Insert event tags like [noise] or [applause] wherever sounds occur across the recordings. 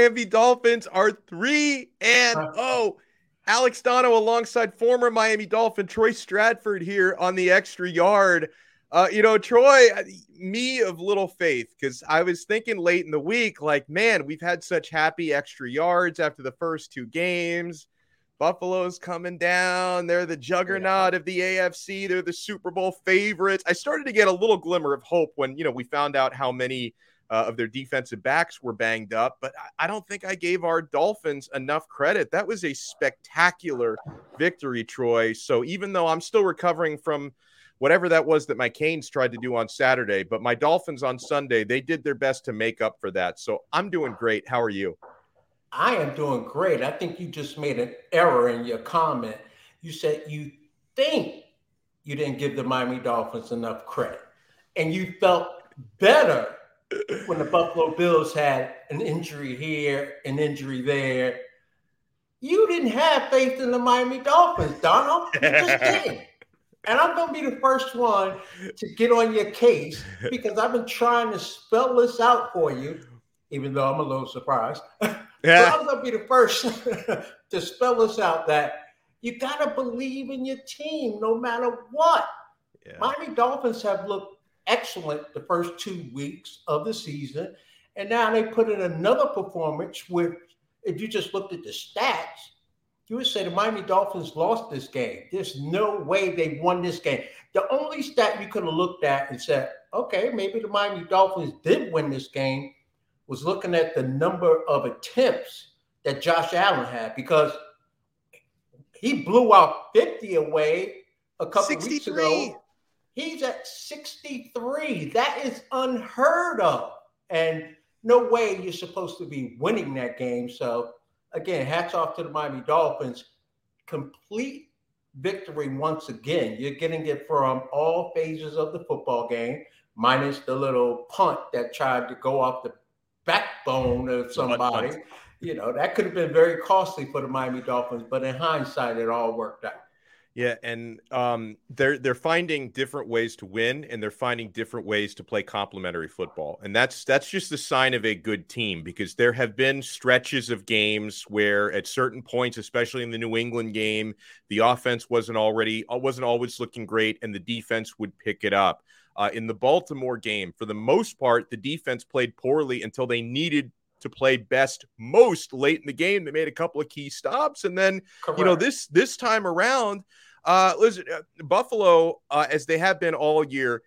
Miami Dolphins are three and oh. Alex Donno alongside former Miami Dolphin Troy Stradford here on the extra yard. Uh, you know, Troy, me of little faith, because I was thinking late in the week, like, man, we've had such happy extra yards after the first two games. Buffalo's coming down. They're the juggernaut of the AFC. They're the Super Bowl favorites. I started to get a little glimmer of hope when, you know, we found out how many uh, of their defensive backs were banged up, but I, I don't think I gave our Dolphins enough credit. That was a spectacular victory, Troy. So even though I'm still recovering from whatever that was that my Canes tried to do on Saturday, but my Dolphins on Sunday, they did their best to make up for that. So I'm doing great. How are you? I am doing great. I think you just made an error in your comment. You said you think you didn't give the Miami Dolphins enough credit, and you felt better when the Buffalo Bills had an injury here, an injury there. You didn't have faith in the Miami Dolphins, Donno. You just [laughs] didn't. And I'm going to be the first one to get on your case because I've been trying to spell this out for you, even though I'm a little surprised. [laughs] Yeah. I'm going to be the first [laughs] to spell this out that you got to believe in your team no matter what. Yeah. Miami Dolphins have looked excellent the first two weeks of the season. And now they put in another performance where, if you just looked at the stats, you would say the Miami Dolphins lost this game. There's no way they won this game. The only stat you could have looked at and said, okay, maybe the Miami Dolphins did win this game was looking at the number of attempts that Josh Allen had because he blew out 50 away a couple 63. weeks ago. He's at 63. That is unheard of. And no way you're supposed to be winning that game. So, again, hats off to the Miami Dolphins. Complete victory once again. You're getting it from all phases of the football game, minus the little punt that tried to go off the backbone of somebody. You know, that could have been very costly for the Miami Dolphins, but in hindsight, it all worked out. Yeah, and um, they're they're finding different ways to win, and they're finding different ways to play complementary football, and that's that's just the sign of a good team because there have been stretches of games where, at certain points, especially in the New England game, the offense wasn't already uh, wasn't always looking great, and the defense would pick it up. Uh, in the Baltimore game, for the most part, the defense played poorly until they needed to play best most late in the game. They made a couple of key stops, and then Correct. you know this this time around, uh, listen, uh, Buffalo, uh, as they have been all year,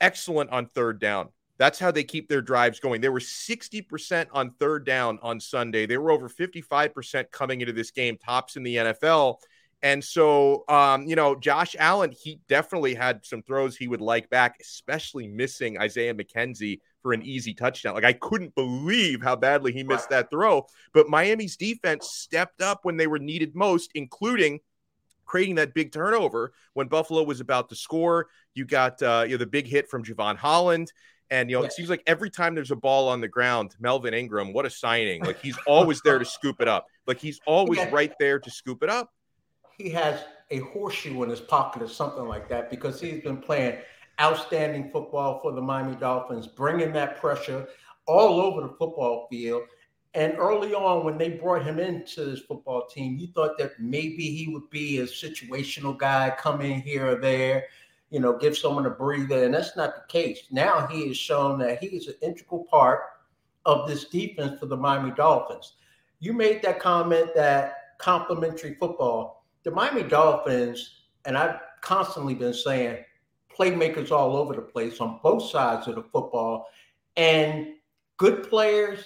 excellent on third down. That's how they keep their drives going. They were 60% on third down on Sunday. They were over 55% coming into this game, tops in the NFL. And so, um, you know, Josh Allen, he definitely had some throws he would like back, especially missing Isaiah McKenzie for an easy touchdown. Like, I couldn't believe how badly he missed that throw. But Miami's defense stepped up when they were needed most, including creating that big turnover when Buffalo was about to score. You got, uh, you know, the big hit from Jevon Holland. And you know, it seems like every time there's a ball on the ground, Melvin Ingram, what a signing! Like he's always there to scoop it up. Like he's always right there to scoop it up. He has a horseshoe in his pocket or something like that because he's been playing outstanding football for the Miami Dolphins, bringing that pressure all over the football field. And early on, when they brought him into this football team, you thought that maybe he would be a situational guy, come in here or there, you know, give someone a breather. And that's not the case. Now he has shown that he is an integral part of this defense for the Miami Dolphins. You made that comment that complimentary football, the Miami Dolphins, and I've constantly been saying playmakers all over the place on both sides of the football. And good players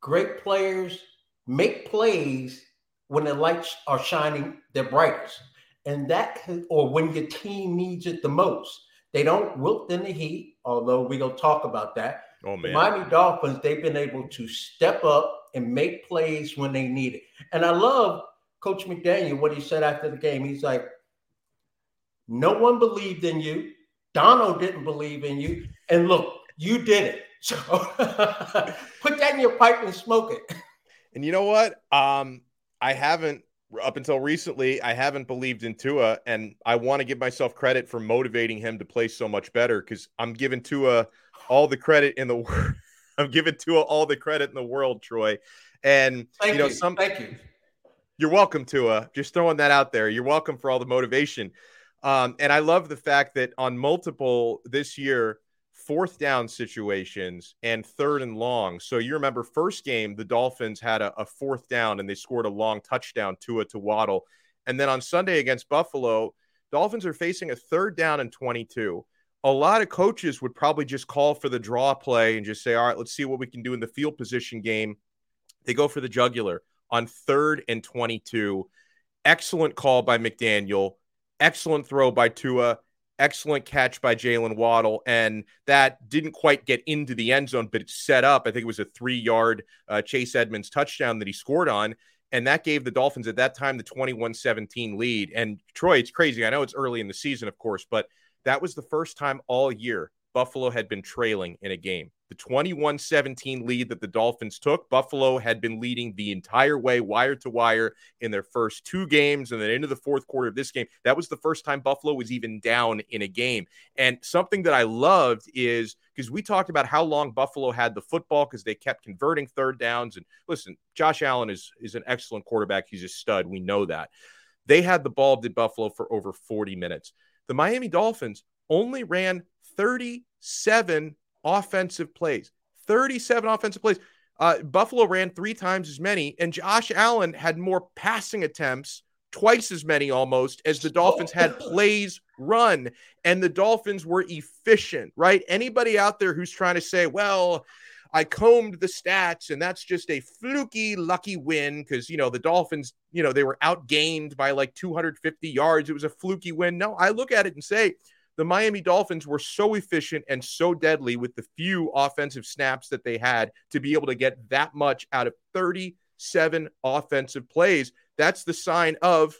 great players make plays when the lights are shining their brightest. And that, or when your team needs it the most. They don't wilt in the heat, although we're going to talk about that. Oh, man. The Miami Dolphins, they've been able to step up and make plays when they need it. And I love Coach McDaniel, what he said after the game. He's like, no one believed in you. Donno didn't believe in you. And look, you did it. [laughs] So [laughs] put that in your pipe and smoke it. And you know what? Um, I haven't up until recently, I haven't believed in Tua, and I want to give myself credit for motivating him to play so much better because I'm giving Tua all the credit in the world. [laughs] I'm giving Tua all the credit in the world, Troy. And thank you know, you. some thank you. You're welcome, Tua. Just throwing that out there. You're welcome for all the motivation. Um, and I love the fact that on multiple this year, fourth down situations and third and long. So you remember first game, the Dolphins had a, a fourth down and they scored a long touchdown to it to Waddle. And then on Sunday against Buffalo, Dolphins are facing a third down and 22. A lot of coaches would probably just call for the draw play and just say, all right, let's see what we can do in the field position game. They go for the jugular on third and 22. Excellent call by McDaniel. Excellent throw by Tua excellent catch by Jalen Waddle, and that didn't quite get into the end zone, but it set up. I think it was a three-yard uh, Chase Edmonds touchdown that he scored on, and that gave the Dolphins at that time the 21-17 lead. And Troy, it's crazy. I know it's early in the season, of course, but that was the first time all year Buffalo had been trailing in a game. The 21 17 lead that the Dolphins took, Buffalo had been leading the entire way, wire to wire, in their first two games. And then into the fourth quarter of this game, that was the first time Buffalo was even down in a game. And something that I loved is because we talked about how long Buffalo had the football because they kept converting third downs. And listen, Josh Allen is, is an excellent quarterback. He's a stud. We know that. They had the ball at Buffalo for over 40 minutes. The Miami Dolphins only ran 37 offensive plays. 37 offensive plays. Uh, Buffalo ran three times as many, and Josh Allen had more passing attempts, twice as many almost, as the Dolphins had plays run. And the Dolphins were efficient, right? Anybody out there who's trying to say, well, I combed the stats, and that's just a fluky, lucky win because, you know, the Dolphins, you know, they were outgained by like 250 yards. It was a fluky win. No, I look at it and say, the Miami Dolphins were so efficient and so deadly with the few offensive snaps that they had to be able to get that much out of 37 offensive plays. That's the sign of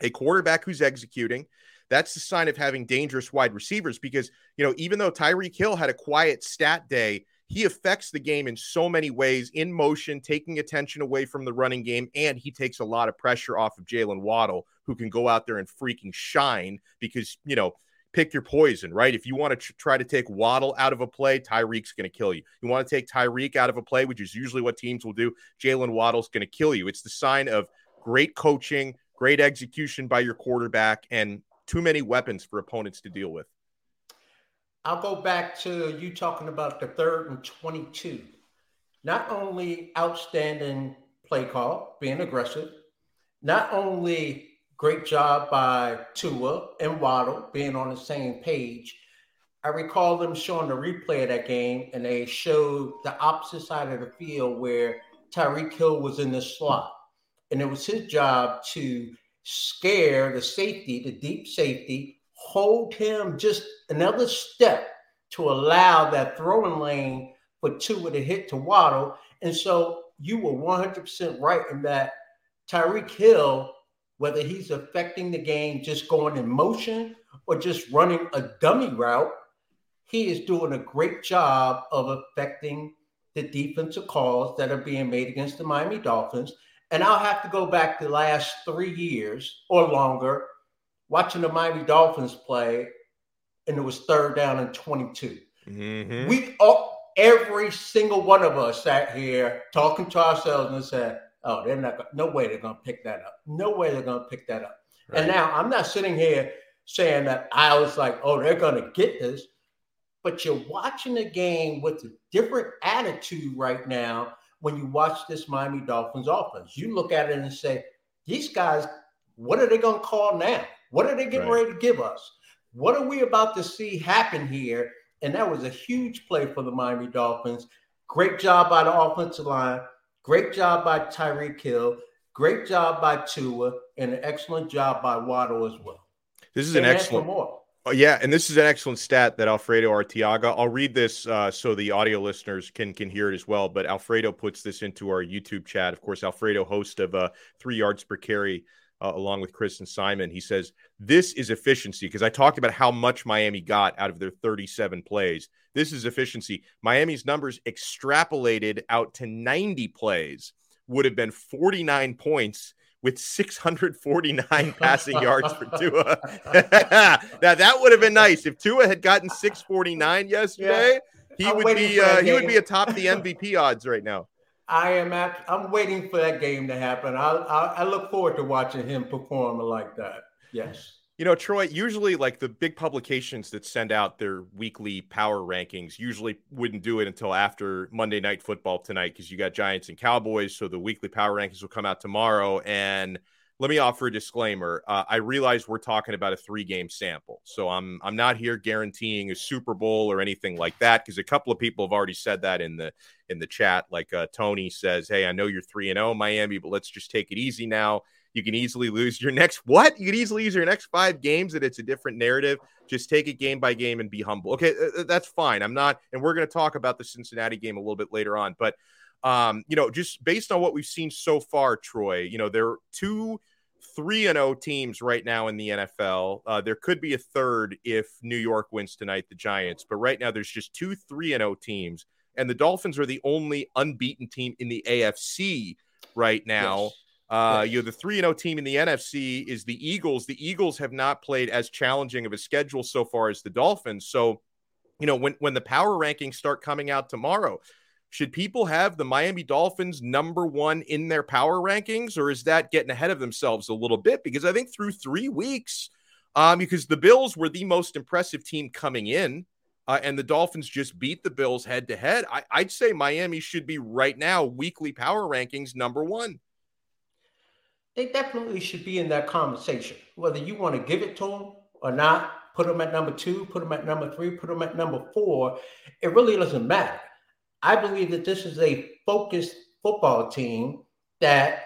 a quarterback who's executing. That's the sign of having dangerous wide receivers because, you know, even though Tyreek Hill had a quiet stat day, he affects the game in so many ways in motion, taking attention away from the running game, and he takes a lot of pressure off of Jalen Waddle, who can go out there and freaking shine because, you know, pick your poison, right? If you want to tr- try to take Waddle out of a play, Tyreek's going to kill you. You want to take Tyreek out of a play, which is usually what teams will do, Jalen Waddle's going to kill you. It's the sign of great coaching, great execution by your quarterback, and too many weapons for opponents to deal with. I'll go back to you talking about the third and 22. Not only outstanding play call, being aggressive, not only Great job by Tua and Waddle being on the same page. I recall them showing the replay of that game, and they showed the opposite side of the field where Tyreek Hill was in the slot. And it was his job to scare the safety, the deep safety, hold him just another step to allow that throwing lane for Tua to hit to Waddle. And so you were 100% right in that Tyreek Hill whether he's affecting the game just going in motion or just running a dummy route, he is doing a great job of affecting the defensive calls that are being made against the Miami Dolphins. And I'll have to go back the last three years or longer watching the Miami Dolphins play, and it was third down and 22. Mm-hmm. We all, every single one of us sat here talking to ourselves and said, "Oh, they're not. No way they're going to pick that up. No way they're going to pick that up." Right. And now I'm not sitting here saying that I was like, "Oh, they're going to get this," but you're watching the game with a different attitude right now when you watch this Miami Dolphins offense. You look at it and say, "These guys, what are they going to call now? What are they getting right. ready to give us? What are we about to see happen here?" And that was a huge play for the Miami Dolphins. Great job by the offensive line. Great job by Tyreek Hill. Great job by Tua, and an excellent job by Waddle as well. This is an excellent. Oh, yeah, and this is an excellent stat that Alfredo Artiaga. I'll read this uh, so the audio listeners can can hear it as well. But Alfredo puts this into our YouTube chat. Of course, Alfredo, host of uh, Three Yards Per Carry, uh, along with Chris and Simon. He says this is efficiency because I talked about how much Miami got out of their 37 plays. This is efficiency. Miami's numbers extrapolated out to 90 plays would have been 49 points with 649 [laughs] passing yards for Tua. [laughs] now that would have been nice if Tua had gotten 649 yesterday. Yeah. He I'm would be uh, he would be atop the MVP odds right now. I am at. I'm waiting for that game to happen. I, I I look forward to watching him perform like that. Yes. You know, Troy, usually like the big publications that send out their weekly power rankings usually wouldn't do it until after Monday Night Football tonight because you got Giants and Cowboys. So the weekly power rankings will come out tomorrow. And let me offer a disclaimer. Uh, I realize we're talking about a three game sample. So I'm I'm not here guaranteeing a Super Bowl or anything like that because a couple of people have already said that in the in the chat. Like uh, Tony says, Hey, I know you're 3 and 0 Miami, but let's just take it easy now you can easily lose your next [laughs] what? You can easily lose your next five games, and it's a different narrative. Just take it game by game and be humble. Okay, uh, uh, that's fine. I'm not, and we're going to talk about the Cincinnati game a little bit later on. But um, you know, just based on what we've seen so far, Troy, you know, there are two three and zero oh teams right now in the NFL. Uh, there could be a third if New York wins tonight, the Giants. But right now, there's just two three and zero oh teams, and the Dolphins are the only unbeaten team in the AFC right now. Yes. Uh, you know, the 3 and 0 team in the NFC is the Eagles. The Eagles have not played as challenging of a schedule so far as the Dolphins. So, you know, when, when the power rankings start coming out tomorrow, should people have the Miami Dolphins number one in their power rankings, or is that getting ahead of themselves a little bit? Because I think through three weeks, um, because the Bills were the most impressive team coming in, uh, and the Dolphins just beat the Bills head to head. I'd say Miami should be right now weekly power rankings number one they definitely should be in that conversation. Whether you want to give it to them or not, put them at number two, put them at number three, put them at number four, it really doesn't matter. I believe that this is a focused football team that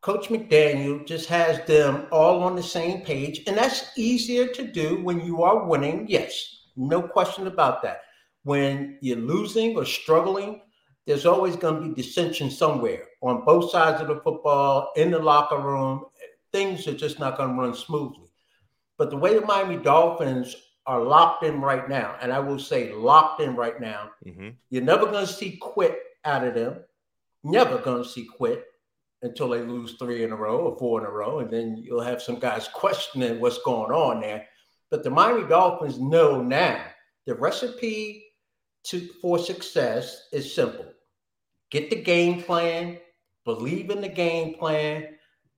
Coach McDaniel just has them all on the same page. And that's easier to do when you are winning. Yes, no question about that. When you're losing or struggling, there's always going to be dissension somewhere on both sides of the football, in the locker room. Things are just not going to run smoothly. But the way the Miami Dolphins are locked in right now, and I will say locked in right now, mm-hmm. you're never going to see quit out of them. Never going to see quit until they lose three in a row or four in a row. And then you'll have some guys questioning what's going on there. But the Miami Dolphins know now the recipe to for success is simple get the game plan, believe in the game plan,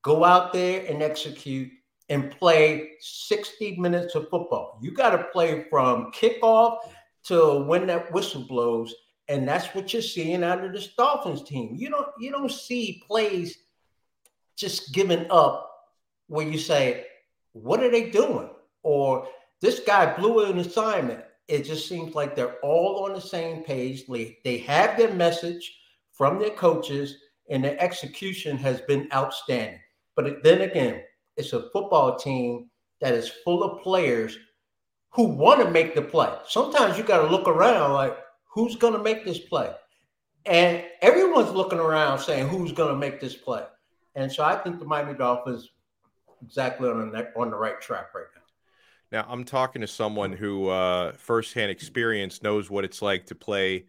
go out there and execute and play 60 minutes of football. You got to play from kickoff to when that whistle blows. And that's what you're seeing out of this Dolphins team. You don't you don't see plays just giving up where you say, what are they doing? Or this guy blew an assignment. It just seems like they're all on the same page. They, have their message from their coaches, and their execution has been outstanding. But then again, it's a football team that is full of players who want to make the play. Sometimes you got to look around like, who's going to make this play? And everyone's looking around saying, who's going to make this play? And so I think the Miami Dolphins exactly on the on the right track right now. Now, I'm talking to someone who, uh, firsthand experience, knows what it's like to play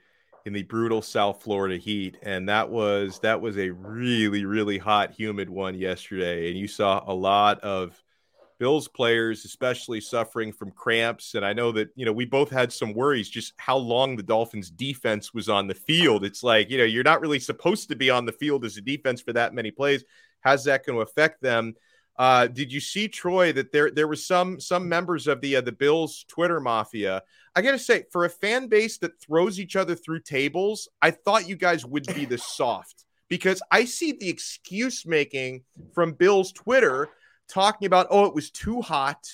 in the brutal South Florida heat, and that was that was a really, really hot, humid one yesterday. And you saw a lot of Bills players, especially suffering from cramps. And I know that, you know, we both had some worries just how long the Dolphins defense was on the field. It's like, you know, you're not really supposed to be on the field as a defense for that many plays. How's that going to affect them? Uh, did you see Troy that there there was some some members of the uh, the Bills Twitter mafia? I got to say, for a fan base that throws each other through tables, I thought you guys would be this [laughs] soft because I see the excuse making from Bills Twitter talking about, oh, it was too hot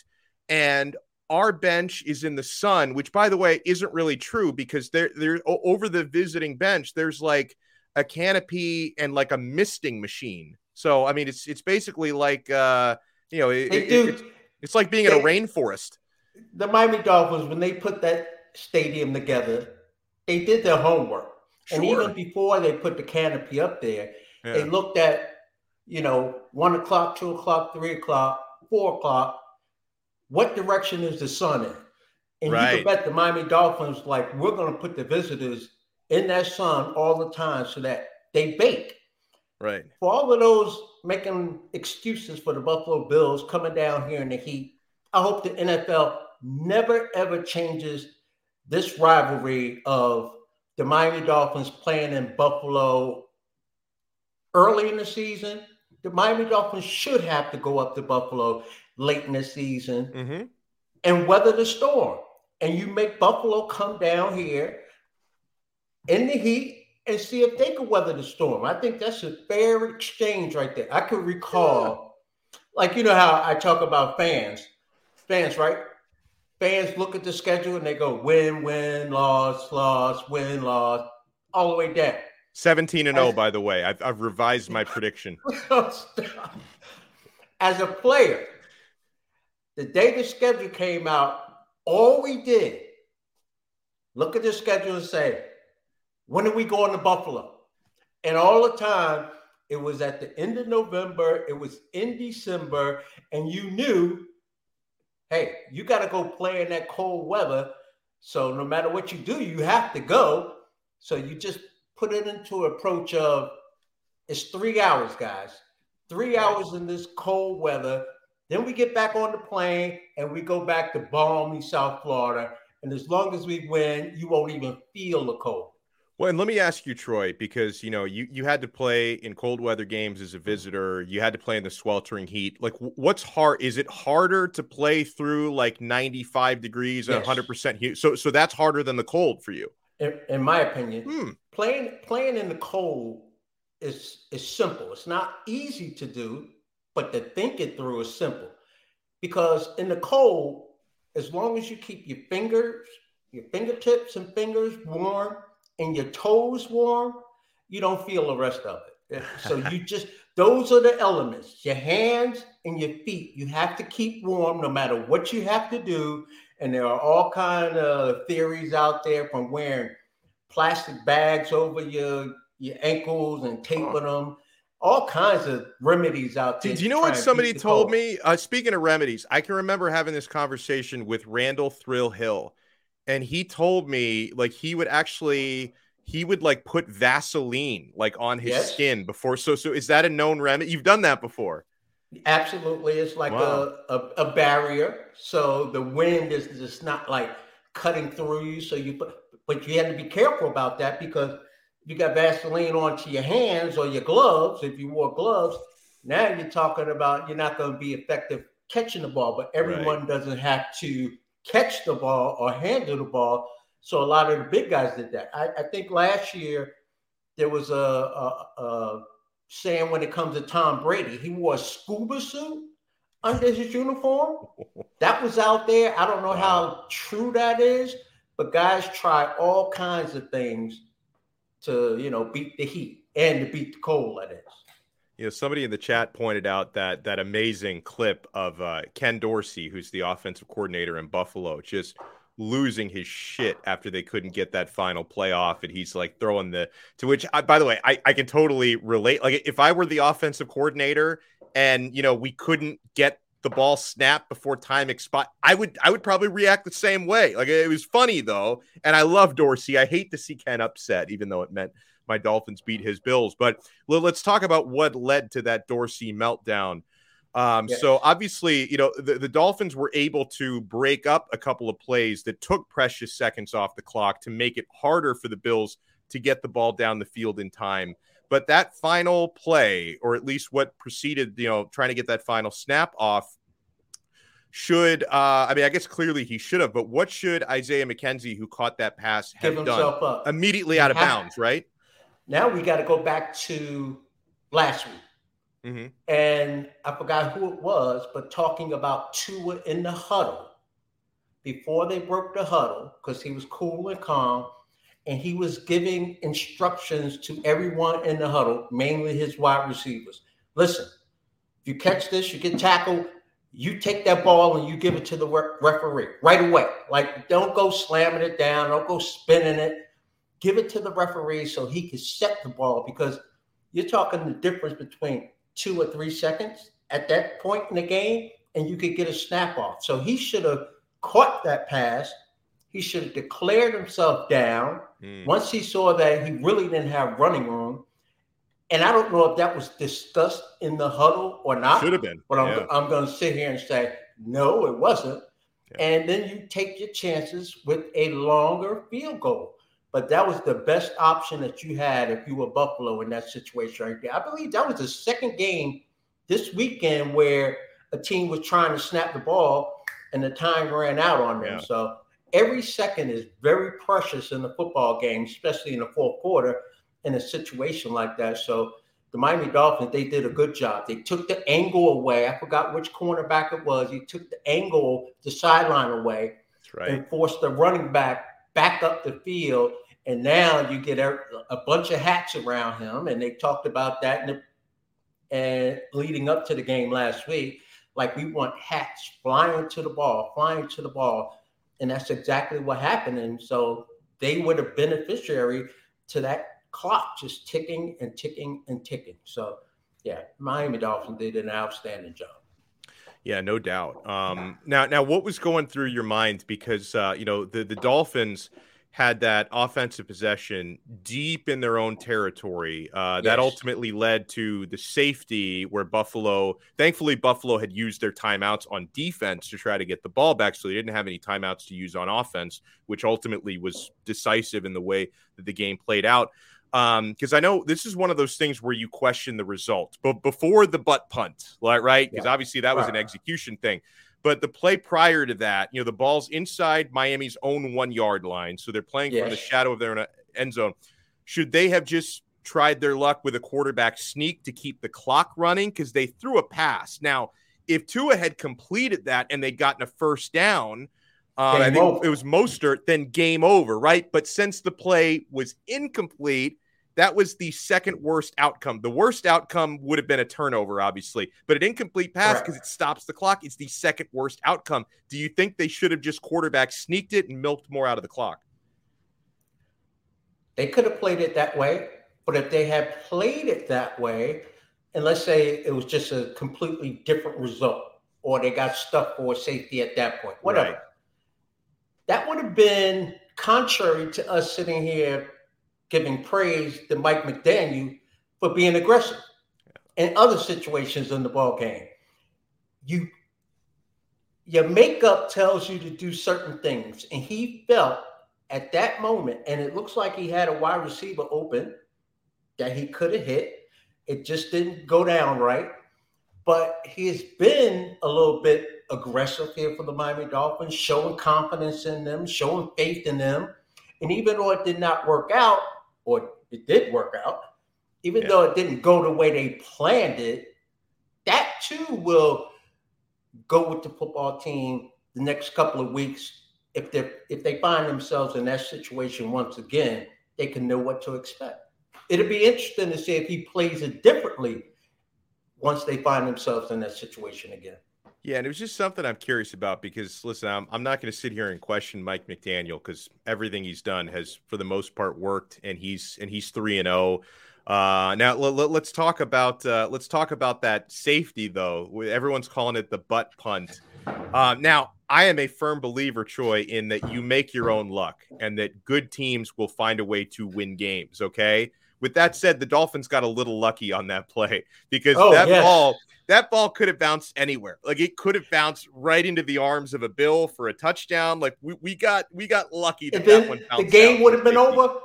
and our bench is in the sun, which by the way isn't really true because there there over the visiting bench there's like a canopy and like a misting machine. So I mean it's it's basically like uh you know it, it, it's, it's, like being they, in a rainforest. The Miami Dolphins when they put that stadium together, they did their homework. Sure. And even before they put the canopy up there, yeah. they looked at you know, one o'clock, two o'clock, three o'clock, four o'clock. What direction is the sun in? And right. you can bet the Miami Dolphins, like, we're going to put the visitors in that sun all the time so that they bake. Right. For all of those making excuses for the Buffalo Bills coming down here in the heat, I hope the NFL never ever changes this rivalry of the Miami Dolphins playing in Buffalo early in the season the Miami Dolphins should have to go up to Buffalo late in the season mm-hmm. and weather the storm. And you make Buffalo come down here in the heat and see if they can weather the storm. I think that's a fair exchange right there. I can recall, yeah. like, you know how I talk about fans, fans, right? Fans look at the schedule and they go win, win, loss, loss, win, loss, all the way down. 17 and 0, by the way. I've, I've revised my prediction. [laughs] As a player, the day the schedule came out, all we did, look at the schedule and say, when are we going to Buffalo? And all the time, it was at the end of November, it was in December, and you knew, hey, you got to go play in that cold weather. So no matter what you do, you have to go. So you just put it into approach of it's three hours, guys. Three hours in this cold weather. Then we get back on the plane and we go back to balmy South Florida. And as long as we win, you won't even feel the cold. Well, and let me ask you, Troy, because you know you you had to play in cold weather games as a visitor. You had to play in the sweltering heat. Like, what's hard? Is it harder to play through like ninety five degrees and hundred percent heat? So, so that's harder than the cold for you in, in my opinion, hmm. playing playing in the cold is is simple. It's not easy to do, but to think it through is simple. Because in the cold, as long as you keep your fingers, your fingertips and fingers warm and your toes warm, you don't feel the rest of it. [laughs] So you just those are the elements. Your hands and your feet, you have to keep warm no matter what you have to do and there are all kind of theories out there from wearing plastic bags over your your ankles and taping oh. them all kinds of remedies out there. Do you know what somebody told me? Uh, speaking of remedies, I can remember having this conversation with Randall Thrill-Hill, and he told me like he would actually he would like put Vaseline like on his yes. skin before. So so is that a known remedy? You've done that before. Absolutely. It's like wow. a, a, a, barrier. So the wind is just not like cutting through you. So you put, but you have to be careful about that because you got Vaseline onto your hands or your gloves. If you wore gloves, now you're talking about you're not going to be effective catching the ball, but everyone right. doesn't have to catch the ball or handle the ball. So a lot of the big guys did that. I, I think last year there was a, a, a saying when it comes to Tom Brady, he wore a scuba suit under his uniform. [laughs] That was out there. I don't know how true that is, but guys try all kinds of things to, you know, beat the heat and to beat the cold. That is. You know, somebody in the chat pointed out that that amazing clip of uh, Ken Dorsey, who's the offensive coordinator in Buffalo, just losing his shit after they couldn't get that final playoff and he's like throwing the to which I, by the way I, I can totally relate like if i were the offensive coordinator and you know we couldn't get the ball snapped before time expired, I would I would probably react the same way. Like it was funny though, and I love Dorsey. I hate to see Ken upset, even though it meant my Dolphins beat his Bills. But let's talk about what led to that Dorsey meltdown. Um. So obviously, you know, the, the Dolphins were able to break up a couple of plays that took precious seconds off the clock to make it harder for the Bills to get the ball down the field in time. But that final play, or at least what preceded, you know, trying to get that final snap off, should uh I mean I guess clearly he should have, but what should Isaiah McKenzie, who caught that pass, have done up. immediately out of bounds, right? Now we got to go back to last week. Mm-hmm. And I forgot who it was, but talking about Tua in the huddle before they broke the huddle, because he was cool and calm, and he was giving instructions to everyone in the huddle, mainly his wide receivers. Listen, if you catch this, you get tackled, you take that ball and you give it to the referee right away. Like, don't go slamming it down, don't go spinning it. Give it to the referee so he can set the ball because you're talking the difference between two or three seconds at that point in the game, and you could get a snap off. So he should have caught that pass. He should have declared himself down mm. once he saw that he really didn't have running room. And I don't know if that was discussed in the huddle or not. Should have been. But I'm, yeah. I'm going to sit here and say, no, it wasn't. Yeah. And then you take your chances with a longer field goal. But that was the best option that you had if you were Buffalo in that situation right there. I believe that was the second game this weekend where a team was trying to snap the ball and the time ran out on them. Yeah. So every second is very precious in the football game, especially in the fourth quarter in a situation like that. So the Miami Dolphins, they did a good job. They took the angle away. I forgot which cornerback it was. He took the angle, the sideline away, right. and forced the running back back up the field and now you get a, a bunch of hats around him, and they talked about that the, and leading up to the game last week. Like we want hats flying to the ball, flying to the ball, and that's exactly what happened. And so they were the beneficiary to that clock just ticking and ticking and ticking. So yeah, Miami Dolphins did an outstanding job. Yeah, no doubt. Um, now, now, what was going through your mind? Because uh, you know the the Dolphins had that offensive possession deep in their own territory. Uh, yes. That ultimately led to the safety where Buffalo, thankfully, Buffalo had used their timeouts on defense to try to get the ball back. So they didn't have any timeouts to use on offense, which ultimately was decisive in the way that the game played out. Because um, I know this is one of those things where you question the result, but before the butt punt, right? Because yeah. obviously that was an execution thing. But the play prior to that, you know, the ball's inside Miami's own one yard line. So they're playing yes. from the shadow of their end zone. Should they have just tried their luck with a quarterback sneak to keep the clock running? Because they threw a pass. Now, if Tua had completed that and they'd gotten a first down, uh, I think over. it was Mostert, then game over, right? But since the play was incomplete, that was the second worst outcome. The worst outcome would have been a turnover, obviously, but an incomplete pass because it stops the clock is the second worst outcome. Do you think they should have just quarterback sneaked it and milked more out of the clock? They could have played it that way, but if they had played it that way, and let's say it was just a completely different result, or they got stuck for safety at that point, whatever. Right. That would have been contrary to us sitting here giving praise to Mike McDaniel for being aggressive in other situations in the ball game. You your makeup tells you to do certain things, and he felt at that moment, and it looks like he had a wide receiver open that he could have hit. It just didn't go down right. But he's been a little bit aggressive here for the Miami Dolphins, showing confidence in them, showing faith in them. And even though it did not work out, or it did work out, even yeah. though it didn't go the way they planned it, that too will go with the football team the next couple of weeks. If they if they find themselves in that situation once again, they can know what to expect. It'll be interesting to see if he plays it differently once they find themselves in that situation again. Yeah, and it was just something I'm curious about because listen, I'm, I'm not going to sit here and question Mike McDaniel because everything he's done has, for the most part, worked, and he's and he's three and zero. Oh. Uh, now let, us talk about uh, let's talk about that safety though. Everyone's calling it the butt punt. Uh, now I am a firm believer, Troy, in that you make your own luck and that good teams will find a way to win games. Okay. With that said, the Dolphins got a little lucky on that play [laughs] because oh, that yes. ball that ball could have bounced anywhere. Like it could have bounced right into the arms of a Bill for a touchdown. Like we, we got we got lucky that, that one The game would have been over.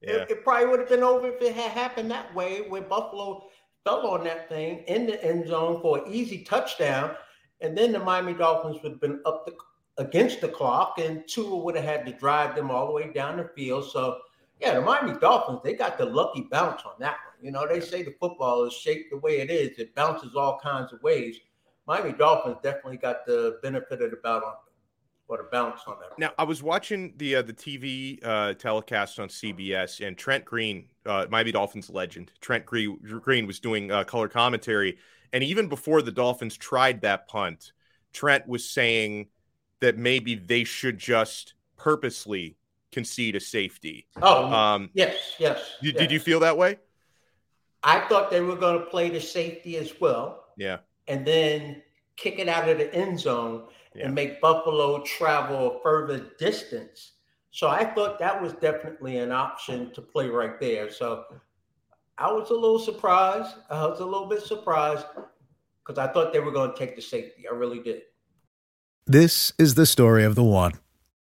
Yeah. It, it probably would have been over if it had happened that way, where Buffalo fell on that thing in the end zone for an easy touchdown, and then the Miami Dolphins would have been up the against the clock, and Tua would have had to drive them all the way down the field. So, yeah, the Miami Dolphins they got the lucky bounce on that one. You know, they say the football is shaped the way it is; it bounces all kinds of ways. Miami Dolphins definitely got the benefit of the doubt on what a bounce on that. Now, I was watching the uh, the TV uh, telecast on CBS, and Trent Green, uh, Miami Dolphins legend, Trent Green, Green was doing uh, color commentary, and even before the Dolphins tried that punt, Trent was saying that maybe they should just purposely concede a safety. Oh, um, yes, yes, did, yes. did you feel that way? I thought they were going to play the safety as well. Yeah, and then kick it out of the end zone yeah. and make Buffalo travel a further distance. So I thought that was definitely an option to play right there. So I was a little surprised. I was a little bit surprised because I thought they were going to take the safety. I really did. This is the story of the one.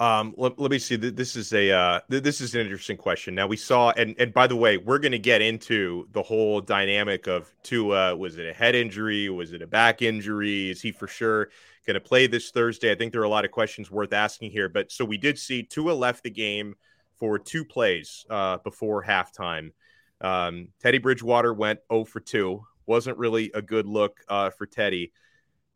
Um, let, let me see. This is a uh, this is an interesting question. Now we saw, and and by the way, we're going to get into the whole dynamic of Tua. Was it a head injury? Was it a back injury? Is he for sure going to play this Thursday? I think there are a lot of questions worth asking here. But so we did see Tua left the game for two plays uh, before halftime. Um, Teddy Bridgewater went 0 for 2. Wasn't really a good look uh, for Teddy.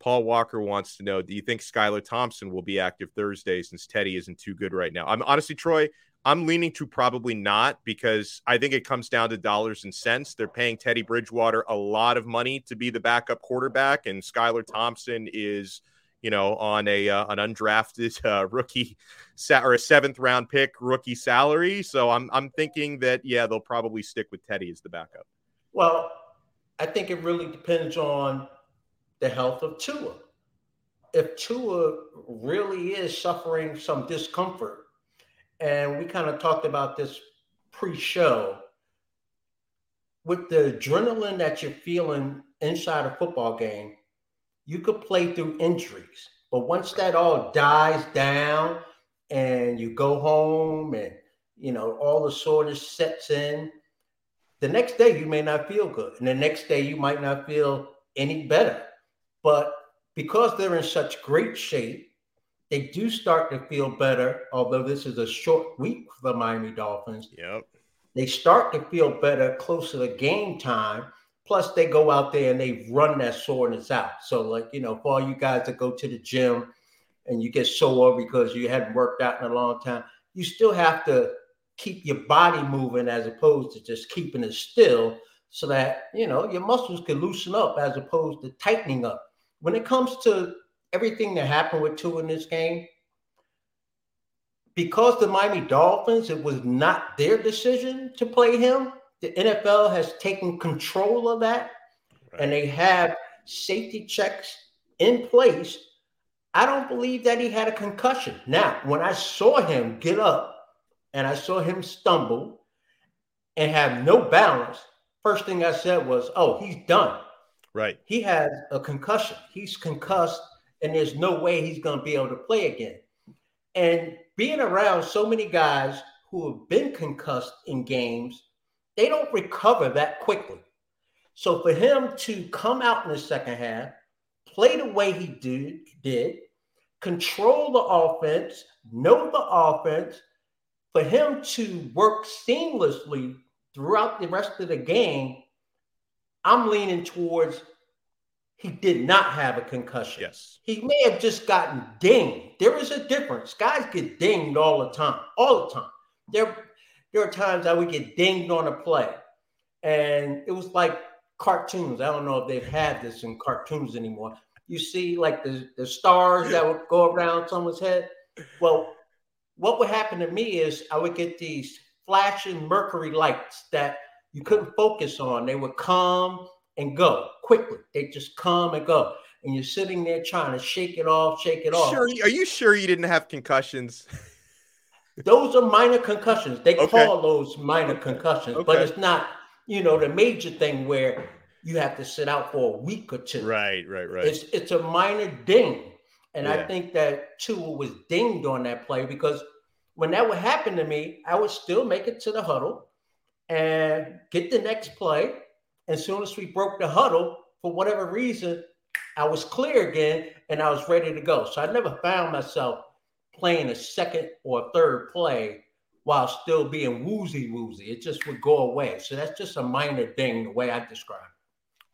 Paul Walker wants to know Do you think Skylar Thompson will be active Thursday since Teddy isn't too good right now? I'm honestly, Troy, I'm leaning to probably not because I think it comes down to dollars and cents. They're paying Teddy Bridgewater a lot of money to be the backup quarterback, and Skylar Thompson is, you know, on a uh, an undrafted uh, rookie sa- or a seventh round pick rookie salary. So I'm I'm thinking that yeah, they'll probably stick with Teddy as the backup. Well, I think it really depends on the health of Tua. If Tua really is suffering some discomfort, and we kind of talked about this pre-show, with the adrenaline that you're feeling inside a football game, you could play through injuries. But once that all dies down and you go home and you know all the soreness sets in, the next day you may not feel good, and the next day you might not feel any better. But because they're in such great shape, they do start to feel better. Although this is a short week for the Miami Dolphins, Yep. they start to feel better closer to game time. Plus, they go out there and they run that soreness out. So, like you know, for all you guys that go to the gym and you get sore because you hadn't worked out in a long time, you still have to keep your body moving as opposed to just keeping it still so that you know your muscles can loosen up as opposed to tightening up when it comes to everything that happened with Tua in this game because the Miami Dolphins it was not their decision to play him the NFL has taken control of that right. and they have safety checks in place I don't believe that he had a concussion now when I saw him get up and I saw him stumble and have no balance, first thing I said was, "Oh, he's done." Right. He has a concussion. He's concussed, and there's no way he's going to be able to play again. And being around so many guys who have been concussed in games, they don't recover that quickly. So for him to come out in the second half, play the way he did, control the offense, know the offense, for him to work seamlessly throughout the rest of the game, I'm leaning towards he did not have a concussion. Yes. He may have just gotten dinged. There is a difference. Guys get dinged all the time, all the time. There, there are times I would get dinged on a play. And it was like cartoons. I don't know if they've had this in cartoons anymore. You see, like the, the stars that would go around someone's head. Well, what would happen to me is I would get these flashing mercury lights that you couldn't focus on. They would come and go quickly. They just come and go. And you're sitting there trying to shake it off, shake it off. Sure. Are you sure you didn't have concussions? [laughs] those are minor concussions. They okay. call those minor concussions, okay. but it's not, you know, the major thing where you have to sit out for a week or two. Right, right, right. It's it's a minor ding. And yeah. I think that Tua was dinged on that play because when that would happen to me, I would still make it to the huddle and get the next play. As soon as we broke the huddle, for whatever reason, I was clear again and I was ready to go. So I never found myself playing a second or third play while still being woozy woozy. It just would go away. So that's just a minor thing the way I describe it.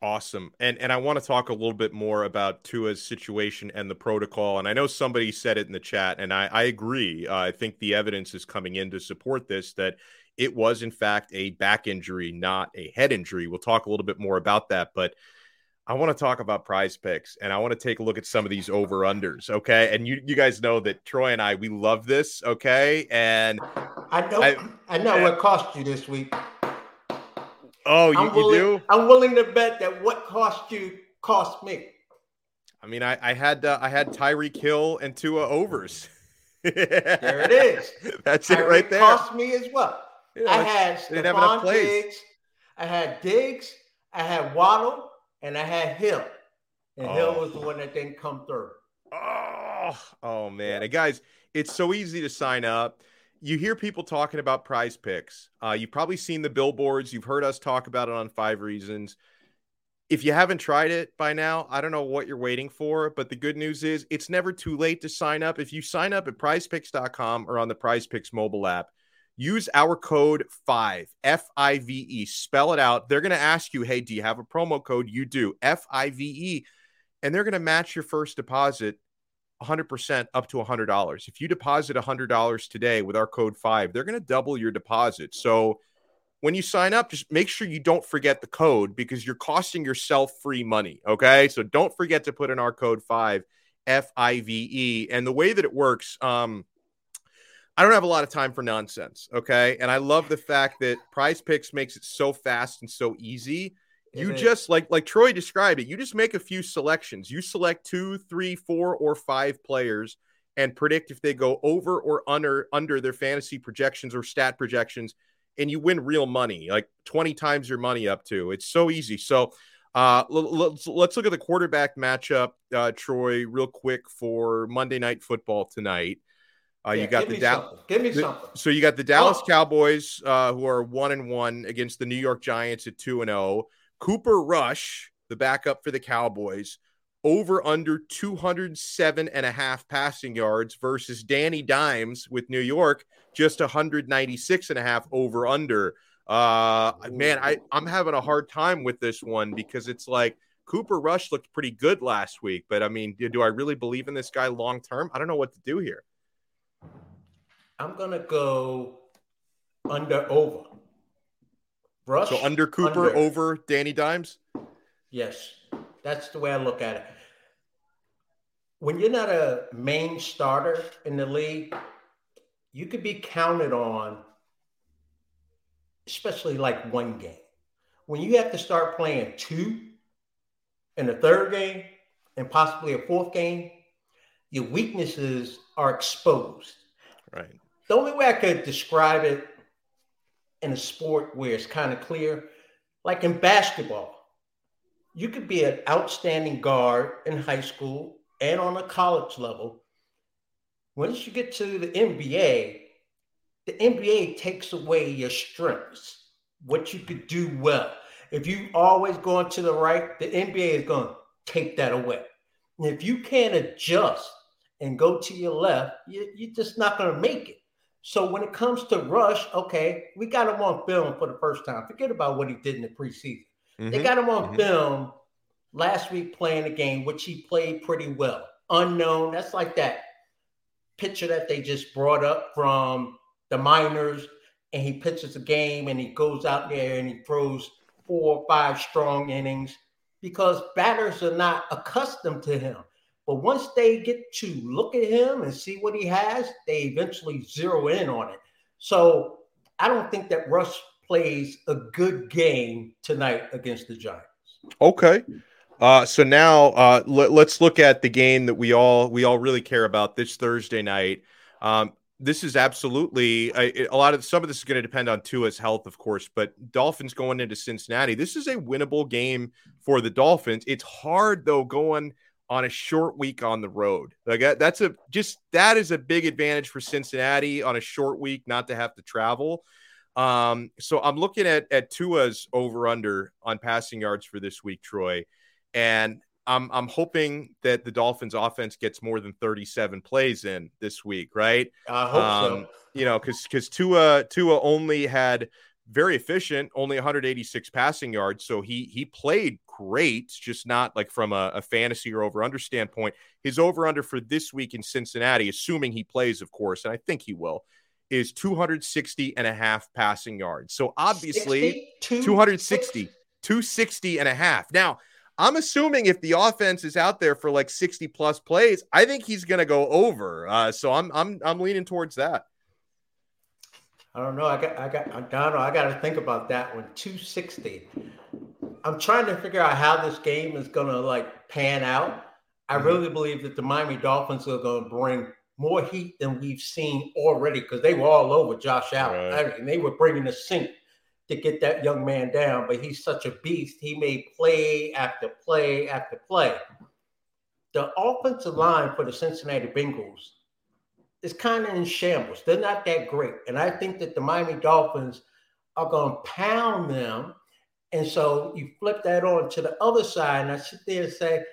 Awesome. And and I want to talk a little bit more about Tua's situation and the protocol. And I know somebody said it in the chat, and I, I agree. Uh, I think the evidence is coming in to support this that it was, in fact, a back injury, not a head injury. We'll talk a little bit more about that. But I want to talk about prize picks and I want to take a look at some of these over unders. Okay. And you, you guys know that Troy and I, we love this. Okay. And I know, I, I know what cost you this week. Oh, you, willing, you do? I'm willing to bet that what cost you cost me. I mean, I, I had uh, I had Tyreek Hill and Tua overs. [laughs] there it is. That's Tyreek it right there. Cost me as well. Yeah, I had Stefon Diggs. I had Diggs. I had Waddle, and I had Hill. And oh. Hill was the one that didn't come through. Oh, oh man! And guys, it's so easy to sign up you hear people talking about prize picks. Uh, you've probably seen the billboards. You've heard us talk about it on Five Reasons. If you haven't tried it by now, I don't know what you're waiting for, but the good news is it's never too late to sign up. If you sign up at prizepicks.com or on the Prize Picks mobile app, use our code 5 F I V E, spell it out. They're going to ask you, "Hey, do you have a promo code?" You do. F I V E, and they're going to match your first deposit 100% up to $100. If you deposit $100 today with our code 5, they're going to double your deposit. So when you sign up, just make sure you don't forget the code because you're costing yourself free money. Okay. So don't forget to put in our code 5, F I V E. And the way that it works, um, I don't have a lot of time for nonsense. Okay. And I love the fact that Prize Picks makes it so fast and so easy you just like like Troy described it. You just make a few selections. You select two, three, four, or five players and predict if they go over or under under their fantasy projections or stat projections, and you win real money, like 20 times your money up to. It's so easy. So uh, let's let's look at the quarterback matchup, uh, Troy, real quick for Monday Night Football tonight. Uh, yeah, you got the Dallas. Give me something. So you got the Dallas oh. Cowboys, uh, who are one and one against the New York Giants at two and zero. Oh. Cooper Rush, the backup for the Cowboys, over under 207 and a half passing yards versus Danny Dimes with New York, just 196 and a half over under. Uh, man, I, I'm having a hard time with this one because it's like Cooper Rush looked pretty good last week, but I mean, do, do I really believe in this guy long term? I don't know what to do here. I'm gonna go under over. Rush. So under Cooper under. over Danny Dimes. Yes, that's the way I look at it. When you're not a main starter in the league, you could be counted on especially like one game. When you have to start playing two in the third game and possibly a fourth game, your weaknesses are exposed. Right. The only way I could describe it in a sport where it's kind of clear, like in basketball, you could be an outstanding guard in high school and on a college level. Once you get to the NBA, the NBA takes away your strengths, what you could do well. If you always going to the right, the NBA is going to take that away. And if you can't adjust and go to your left, you, you're just not going to make it. So when it comes to Rush, okay, we got him on film for the first time. Forget about what he did in the preseason. Mm-hmm. They got him on mm-hmm. film last week playing a game, which he played pretty well. Unknown. That's like that picture that they just brought up from the minors, and he pitches a game and he goes out there and he throws four or five strong innings because batters are not accustomed to him. But once they get to look at him and see what he has, they eventually zero in on it. So I don't think that Rush plays a good game tonight against the Giants. Okay. Uh, so now uh, let, us look at the game that we all we all really care about this Thursday night. Um, this is absolutely a, a, lot of some of this is going to depend on Tua's health, of course. But Dolphins going into Cincinnati, this is a winnable game for the Dolphins. It's hard though going on a short week on the road. Like that's a just that is a big advantage for Cincinnati on a short week, not to have to travel. Um, so I'm looking at at Tua's over under on passing yards for this week, Troy, and I'm I'm hoping that the Dolphins offense gets more than 37 plays in this week, right? I hope um, so. You know, because because Tua Tua only had very efficient, only 186 passing yards, so he he played great, just not like from a, a fantasy or over under standpoint. His over under for this week in Cincinnati, assuming he plays, of course, and I think he will, is 260 and a half passing yards. So obviously 60, 260, 260 and a half. Now I'm assuming if the offense is out there for like 60 plus plays, I think he's going to go over. Uh, so I'm I'm I'm leaning towards that. I don't know. I got I got I don't know. I got to think about that one. 260. I'm trying to figure out how this game is going to like pan out. I mm-hmm. really believe that the Miami Dolphins are going to bring more heat than we've seen already because they were all over Josh Allen. Right. I mean, they were bringing the sink to get that young man down, but he's such a beast. He made play after play after play. The offensive line for the Cincinnati Bengals is kind of in shambles. They're not that great. And I think that the Miami Dolphins are going to pound them. And so you flip that on to the other side, and I sit there and say,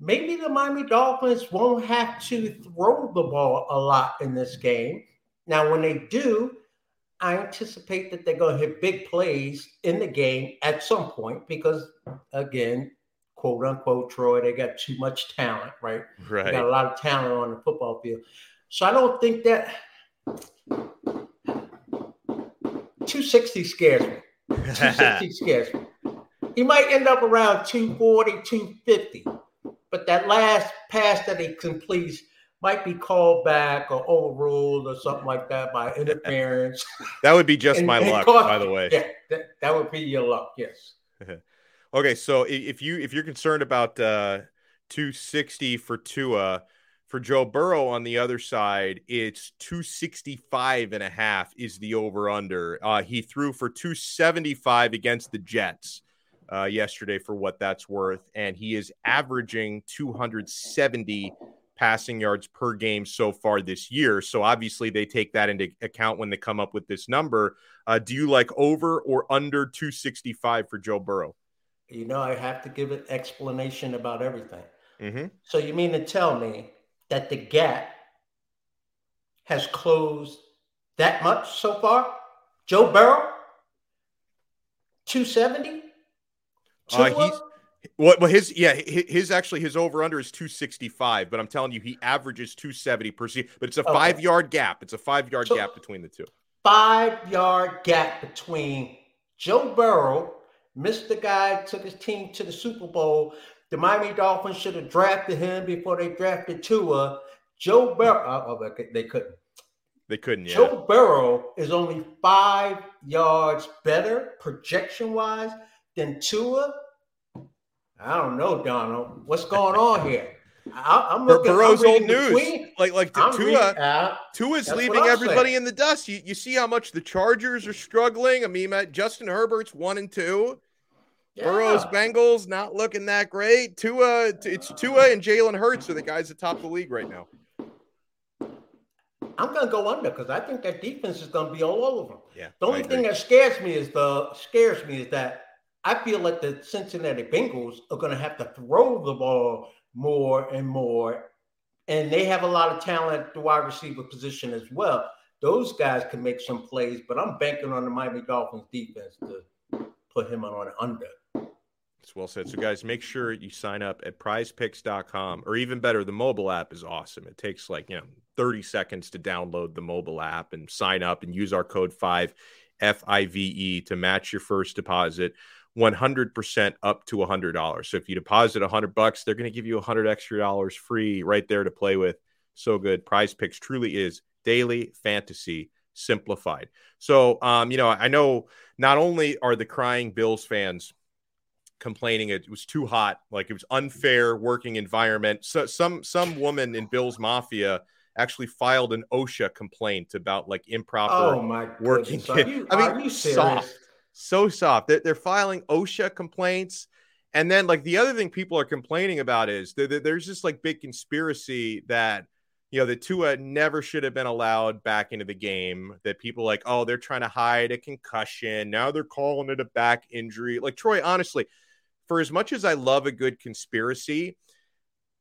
maybe the Miami Dolphins won't have to throw the ball a lot in this game. Now, when they do, I anticipate that they're going to hit big plays in the game at some point because, again, quote unquote, Troy, they got too much talent, right? Right. They got a lot of talent on the football field. So I don't think that 260 scares me. 260 scares me. He might end up around 240, 250. But that last pass that he completes might be called back or overruled or something like that by interference. [laughs] that would be just and, my and luck, cost, by the way. Yeah, that, that would be your luck. Yes. [laughs] okay, so if you if you're concerned about uh, 260 for Tua, for Joe Burrow on the other side, it's 265 and a half is the over under. Uh, he threw for 275 against the Jets uh, yesterday for what that's worth, and he is averaging 270 passing yards per game so far this year. So obviously they take that into account when they come up with this number. Uh, do you like over or under 265 for Joe Burrow? You know, I have to give an explanation about everything. Mm-hmm. So you mean to tell me that the gap has closed that much so far? Joe Burrow, 270? Uh, he's well, well, his yeah, his actually his over under is 265, but I'm telling you, he averages 270 per season. But it's a okay. five yard gap. It's a five yard so, gap between the two. Five yard gap between Joe Burrow, Mr. Guy, took his team to the Super Bowl. The Miami Dolphins should have drafted him before they drafted Tua. Joe Burrow, oh, oh they couldn't. They couldn't. Yeah. Joe Burrow is only five yards better projection wise than Tua I don't know, Donno. What's going on here? I, am looking. Burrow's I'm old news. Between. Like like Tua, reading, uh, Tua's leaving everybody saying. in the dust. You you see how much the Chargers are struggling. I mean, Justin Herbert's one and two. Yeah. Burrow's Bengals not looking that great. Tua, it's Tua and Jalen Hurts are the guys at top of the league right now. I'm gonna go under because I think that defense is gonna be all over them. Yeah. The only thing that scares me is the scares me is that I feel like the Cincinnati Bengals are going to have to throw the ball more and more. And they have a lot of talent at the wide receiver position as well. Those guys can make some plays, but I'm banking on the Miami Dolphins defense to put him on an under. It's well said. So, guys, make sure you sign up at prizepicks.com or even better, the mobile app is awesome. It takes like, you know, 30 seconds to download the mobile app and sign up and use our code 5 F I V E to match your first deposit. 100% up to $100. So if you deposit 100 bucks, they're going to give you 100 extra dollars free right there to play with. So good. Prize Picks truly is daily fantasy simplified. So, um, you know, I know not only are the crying Bills fans complaining it was too hot, like it was unfair working environment. So some some woman in Bills Mafia actually filed an OSHA complaint about like improper oh working. You, I mean, soft so soft. They're, they're filing OSHA complaints. And then, like, the other thing people are complaining about is that there's this like big conspiracy that, you know, the Tua never should have been allowed back into the game. That people like, oh, they're trying to hide a concussion. Now they're calling it a back injury. Like, Troy, honestly, for as much as I love a good conspiracy,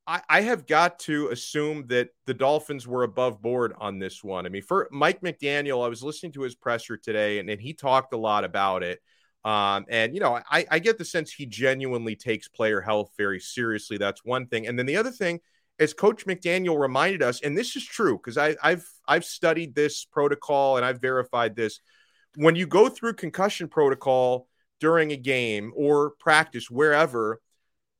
I, I have got to assume that the Dolphins were above board on this one. I mean, for Mike McDaniel, I was listening to his presser today, and, and he talked a lot about it. Um, and you know, I, I get the sense he genuinely takes player health very seriously. That's one thing. And then the other thing is Coach McDaniel reminded us, and this is true because I've I've studied this protocol and I've verified this. When you go through concussion protocol during a game or practice, wherever,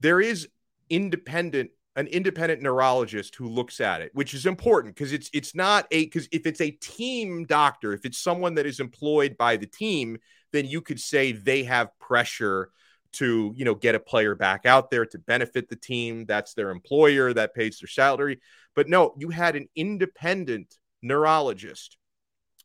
there is independent an independent neurologist who looks at it, which is important because it's it's not a because if it's a team doctor, if it's someone that is employed by the team, then you could say they have pressure to you know get a player back out there to benefit the team. That's their employer that pays their salary. But no, you had an independent neurologist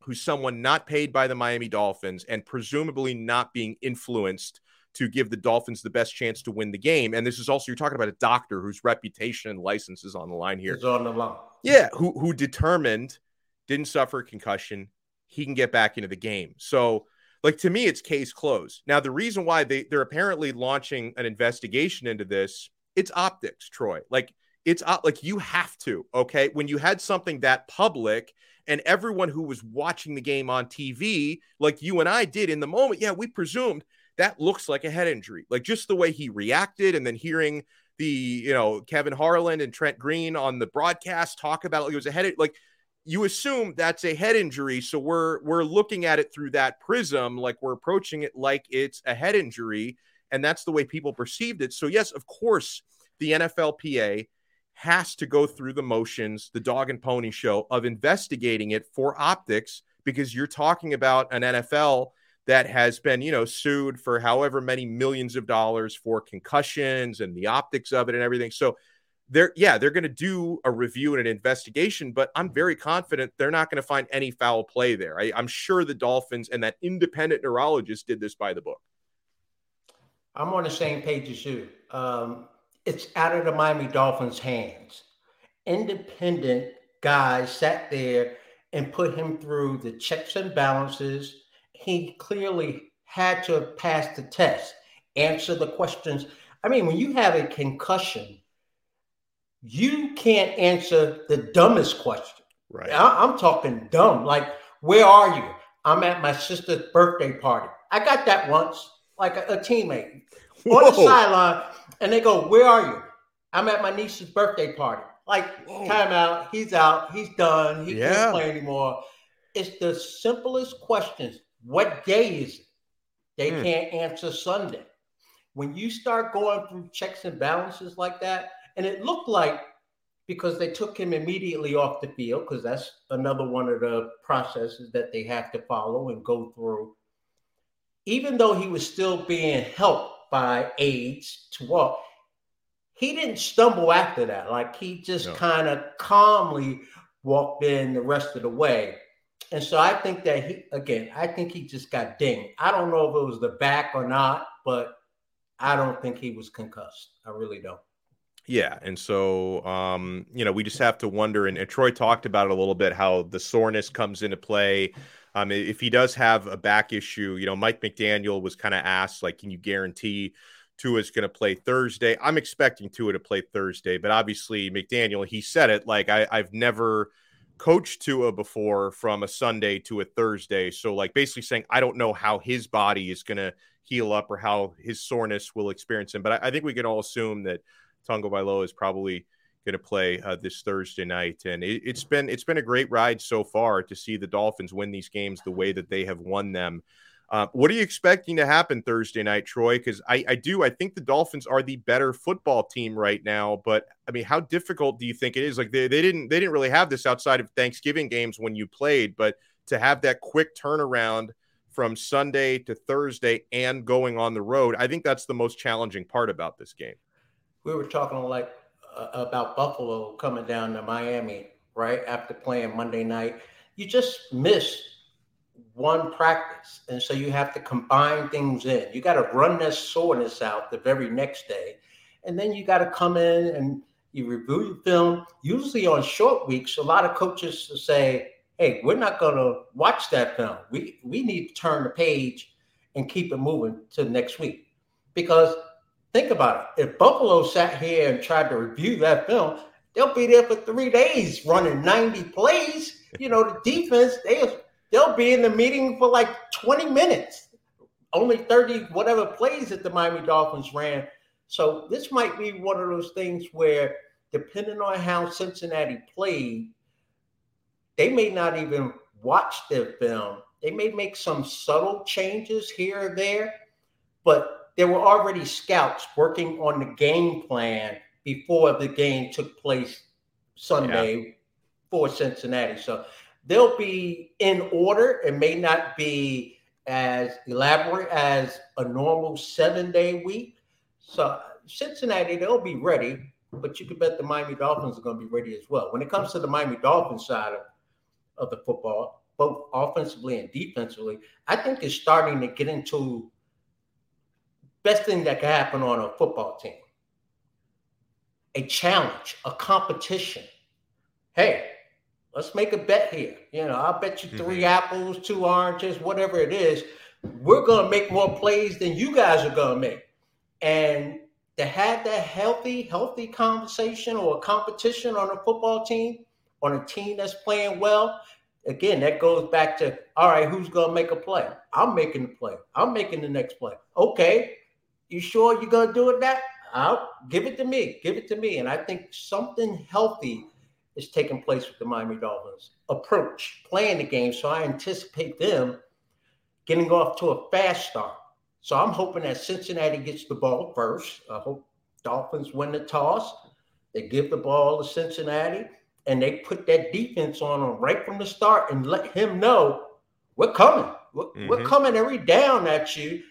who's someone not paid by the Miami Dolphins and presumably not being influenced to give the Dolphins the best chance to win the game. And this is also you're talking about a doctor whose reputation and license is on the line here. It's on the line. Yeah, who who determined didn't suffer a concussion, he can get back into the game. So like to me, it's case closed. Now, the reason why they, they're apparently launching an investigation into this, it's optics, Troy. Like it's uh, like you have to, okay? When you had something that public and everyone who was watching the game on TV, like you and I did in the moment, yeah, we presumed that looks like a head injury. Like just the way he reacted, and then hearing the you know Kevin Harlan and Trent Green on the broadcast talk about it, it was a head like you assume that's a head injury so we're we're looking at it through that prism like we're approaching it like it's a head injury and that's the way people perceived it so yes of course the NFLPA has to go through the motions the dog and pony show of investigating it for optics because you're talking about an NFL that has been, you know, sued for however many millions of dollars for concussions and the optics of it and everything. So they're yeah, they're going to do a review and an investigation, but I'm very confident they're not going to find any foul play there. I, am sure the Dolphins and that independent neurologist did this by the book. I'm on the same page as you. Um, it's out of the Miami Dolphins' hands. independent guy sat there and put him through the checks and balances. He clearly had to passed the test, answer the questions. I mean, when you have a concussion, you can't answer the dumbest question. Right. I, am talking dumb. Like, where are you? I'm at my sister's birthday party. I got that once, like a, a teammate Whoa. on the sideline, and they go, "Where are you?" I'm at my niece's birthday party. Like, time out. He's out. He's done. He yeah. can't play anymore. It's the simplest questions. What day is it? They hmm. can't answer Sunday. When you start going through checks and balances like that, and it looked like because they took him immediately off the field, because that's another one of the processes that they have to follow and go through. Even though he was still being helped by aides to walk, he didn't stumble after that. Like he just no. kind of calmly walked in the rest of the way. And so I think that he, again, I think he just got dinged. I don't know if it was the back or not, but I don't think he was concussed. I really don't. Yeah, and so um, you know, we just have to wonder. And, and, Troy talked about it a little bit how the soreness comes into play. Um, if he does have a back issue, you know, Mike McDaniel was kind of asked, like, can you guarantee Tua is going to play Thursday. I'm expecting Tua to play Thursday, but obviously McDaniel, he said it like I, I've never coached Tua before from a Sunday to a Thursday. So like basically saying I don't know how his body is going to heal up or how his soreness will experience him. But I, I think we can all assume that Tagovailoa is probably going to play uh, this Thursday night, and it, it's been it's been a great ride so far to see the Dolphins win these games the way that they have won them. Uh, what are you expecting to happen Thursday night, Troy? Because I, I do. I think the Dolphins are the better football team right now. But I mean, how difficult do you think it is? Like they, they didn't they didn't really have this outside of Thanksgiving games when you played, but to have that quick turnaround from Sunday to Thursday and going on the road, I think that's the most challenging part about this game. We were talking like about Buffalo coming down to Miami right after playing Monday night. You just miss one practice. And so you have to combine things in. You got to run that soreness out the very next day. And then you got to come in and you review your film. Usually on short weeks, a lot of coaches say, hey, we're not going to watch that film. We, we need to turn the page and keep it moving to next week. Because think about it. If Buffalo sat here and tried to review that film, they'll be there for three days running 90 plays. You know, the defense, they they'll be in the meeting for like 20 minutes. Only 30 whatever plays that the Miami Dolphins ran. So this might be one of those things where, depending on how Cincinnati played, they may not even watch their film. They may make some subtle changes here or there, but there were already scouts working on the game plan before the game took place Sunday yeah. for Cincinnati. So they'll be in order. It may not be as elaborate as a normal seven day week. So Cincinnati, they'll be ready, but you can bet the Miami Dolphins are going to be ready as well. When it comes to the Miami Dolphins side of, of the football, both offensively and defensively, I think it's starting to get into best thing that can happen on a football team. A challenge, a competition. Hey, let's make a bet here. You know, I'll bet you 3 mm-hmm. apples, two oranges, whatever it is. We're going to make more plays than you guys are going to make. And to have that healthy, healthy conversation or a competition on a football team, on a team that's playing well, again, that goes back to all right, who's going to make a play? I'm making the play. I'm making the next play. Okay, you sure you're going to do it that? I'll give it to me. Give it to me. And I think something healthy is taking place with the Miami Dolphins approach, playing the game. So I anticipate them getting off to a fast start. So I'm hoping that Cincinnati gets the ball first. I hope Dolphins win the toss. They give the ball to Cincinnati and they put that defense on him right from the start and let him know we're coming. We're, mm-hmm. we're coming every down at you.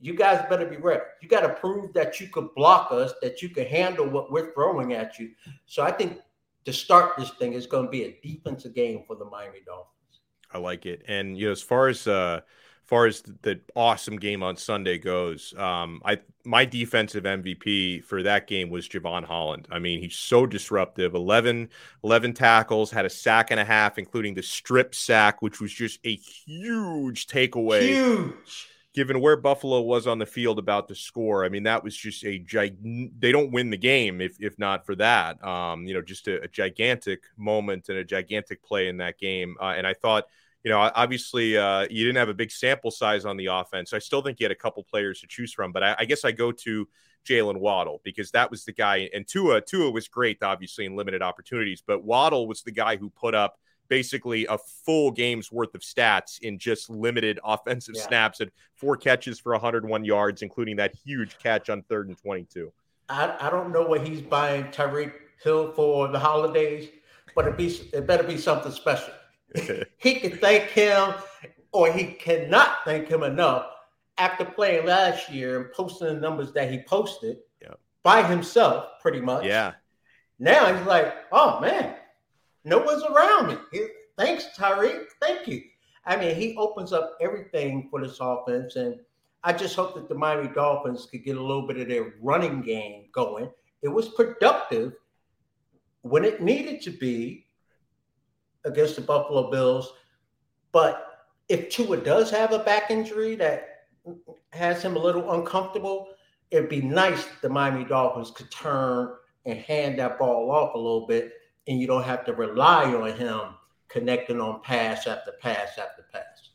You guys better be ready. You got to prove that you could block us, that you can handle what we're throwing at you. So I think to start this thing is going to be a defensive game for the Miami Dolphins. I like it. And you know, as far as uh far as the awesome game on Sunday goes, um, I my defensive MVP for that game was Jevon Holland. I mean, he's so disruptive. 11, 11 tackles, had a sack and a half, including the strip sack, which was just a huge takeaway. Huge. Given where Buffalo was on the field about the score, I mean that was just a gig. They don't win the game if if not for that. Um, you know, just a, a gigantic moment and a gigantic play in that game. Uh, and I thought you know, obviously uh, you didn't have a big sample size on the offense. I still think you had a couple players to choose from, but I, I guess I go to Jalen Waddle because that was the guy. And Tua, Tua was great, obviously, in limited opportunities, but Waddle was the guy who put up basically a full game's worth of stats in just limited [laughs] offensive yeah. snaps and four catches for 101 yards, including that huge catch on third and 22. I, I don't know what he's buying Tyreek Hill for the holidays, but it, be, it better be something special. [laughs] he can thank him, or he cannot thank him enough after playing last year and posting the numbers that he posted yeah. by himself, pretty much. Yeah. Now he's like, oh man, no one's around me. Thanks, Tyreek. Thank you. I mean, he opens up everything for this offense, and I just hope that the Miami Dolphins could get a little bit of their running game going. It was productive when it needed to be, against the Buffalo Bills. But if Tua does have a back injury that has him a little uncomfortable, it'd be nice the Miami Dolphins could turn and hand that ball off a little bit, and you don't have to rely on him connecting on pass after pass after pass.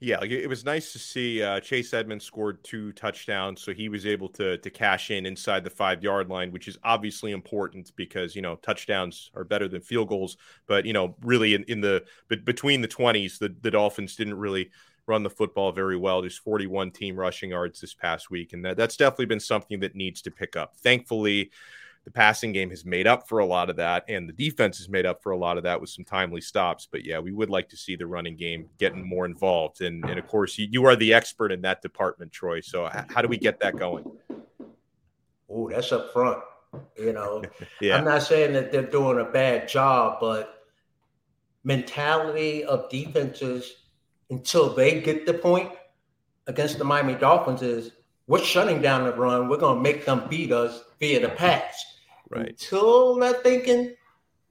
Yeah, it was nice to see uh, Chase Edmonds scored two touchdowns, so he was able to to cash in inside the five yard line, which is obviously important because you know touchdowns are better than field goals. But you know, really in, in the but between the twenties, the the Dolphins didn't really run the football very well. There's 41 team rushing yards this past week, and that, that's definitely been something that needs to pick up. Thankfully, the passing game has made up for a lot of that, and the defense has made up for a lot of that with some timely stops. But yeah, we would like to see the running game getting more involved. And, and of course, you, you are the expert in that department, Troy. So how do we get that going? Oh, that's up front. You know, [laughs] yeah. I'm not saying that they're doing a bad job, but mentality of defenses until they get the point against the Miami Dolphins is we're shutting down the run. We're going to make them beat us via the pass. Right. Until that thinking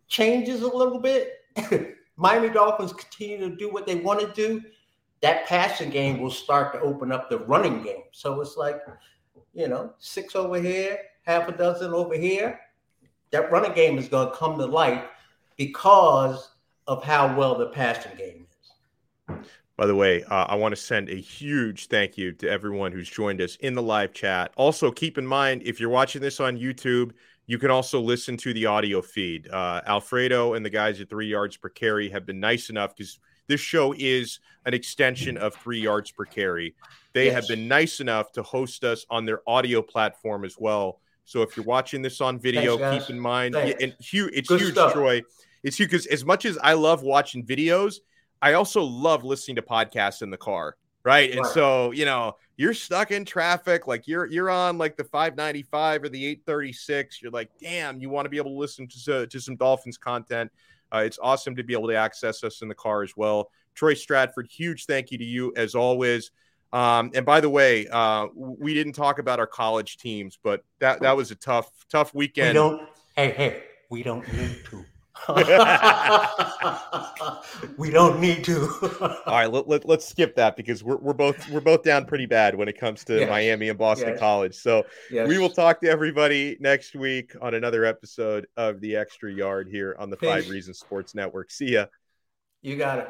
changes a little bit, [laughs] Miami Dolphins continue to do what they want to do. That passing game will start to open up the running game. So it's like, you know, six over here, half a dozen over here. That running game is going to come to light because of how well the passing game is. By the way, uh, I want to send a huge thank you to everyone who's joined us in the live chat. Also, keep in mind if you're watching this on YouTube, you can also listen to the audio feed. Uh, Alfredo and the guys at Three Yards Per Carry have been nice enough because this show is an extension of Three Yards Per Carry. They yes. have been nice enough to host us on their audio platform as well. So if you're watching this on video, Thanks, keep in mind, yeah, and huge, it's Good huge, stuff. Troy. It's huge because as much as I love watching videos, I also love listening to podcasts in the car right? And so, you know, you're stuck in traffic, like you're you're on like the 595 or the 836. You're like, damn, you want to be able to listen to, to some Dolphins content. Uh, it's awesome to be able to access us in the car as well. Troy Stradford, huge thank you to you as always. Um, and by the way, uh, we didn't talk about our college teams, but that that was a tough tough weekend. We don't. Hey, hey, we don't need to. [laughs] we don't need to. All right, let, let, us skip that because we're, we're both we're both down pretty bad when it comes to yes. Miami and Boston yes. College. So yes. we will talk to everybody next week on another episode of the Extra Yard here on the Peace. Five Reasons Sports Network. See ya. You got it.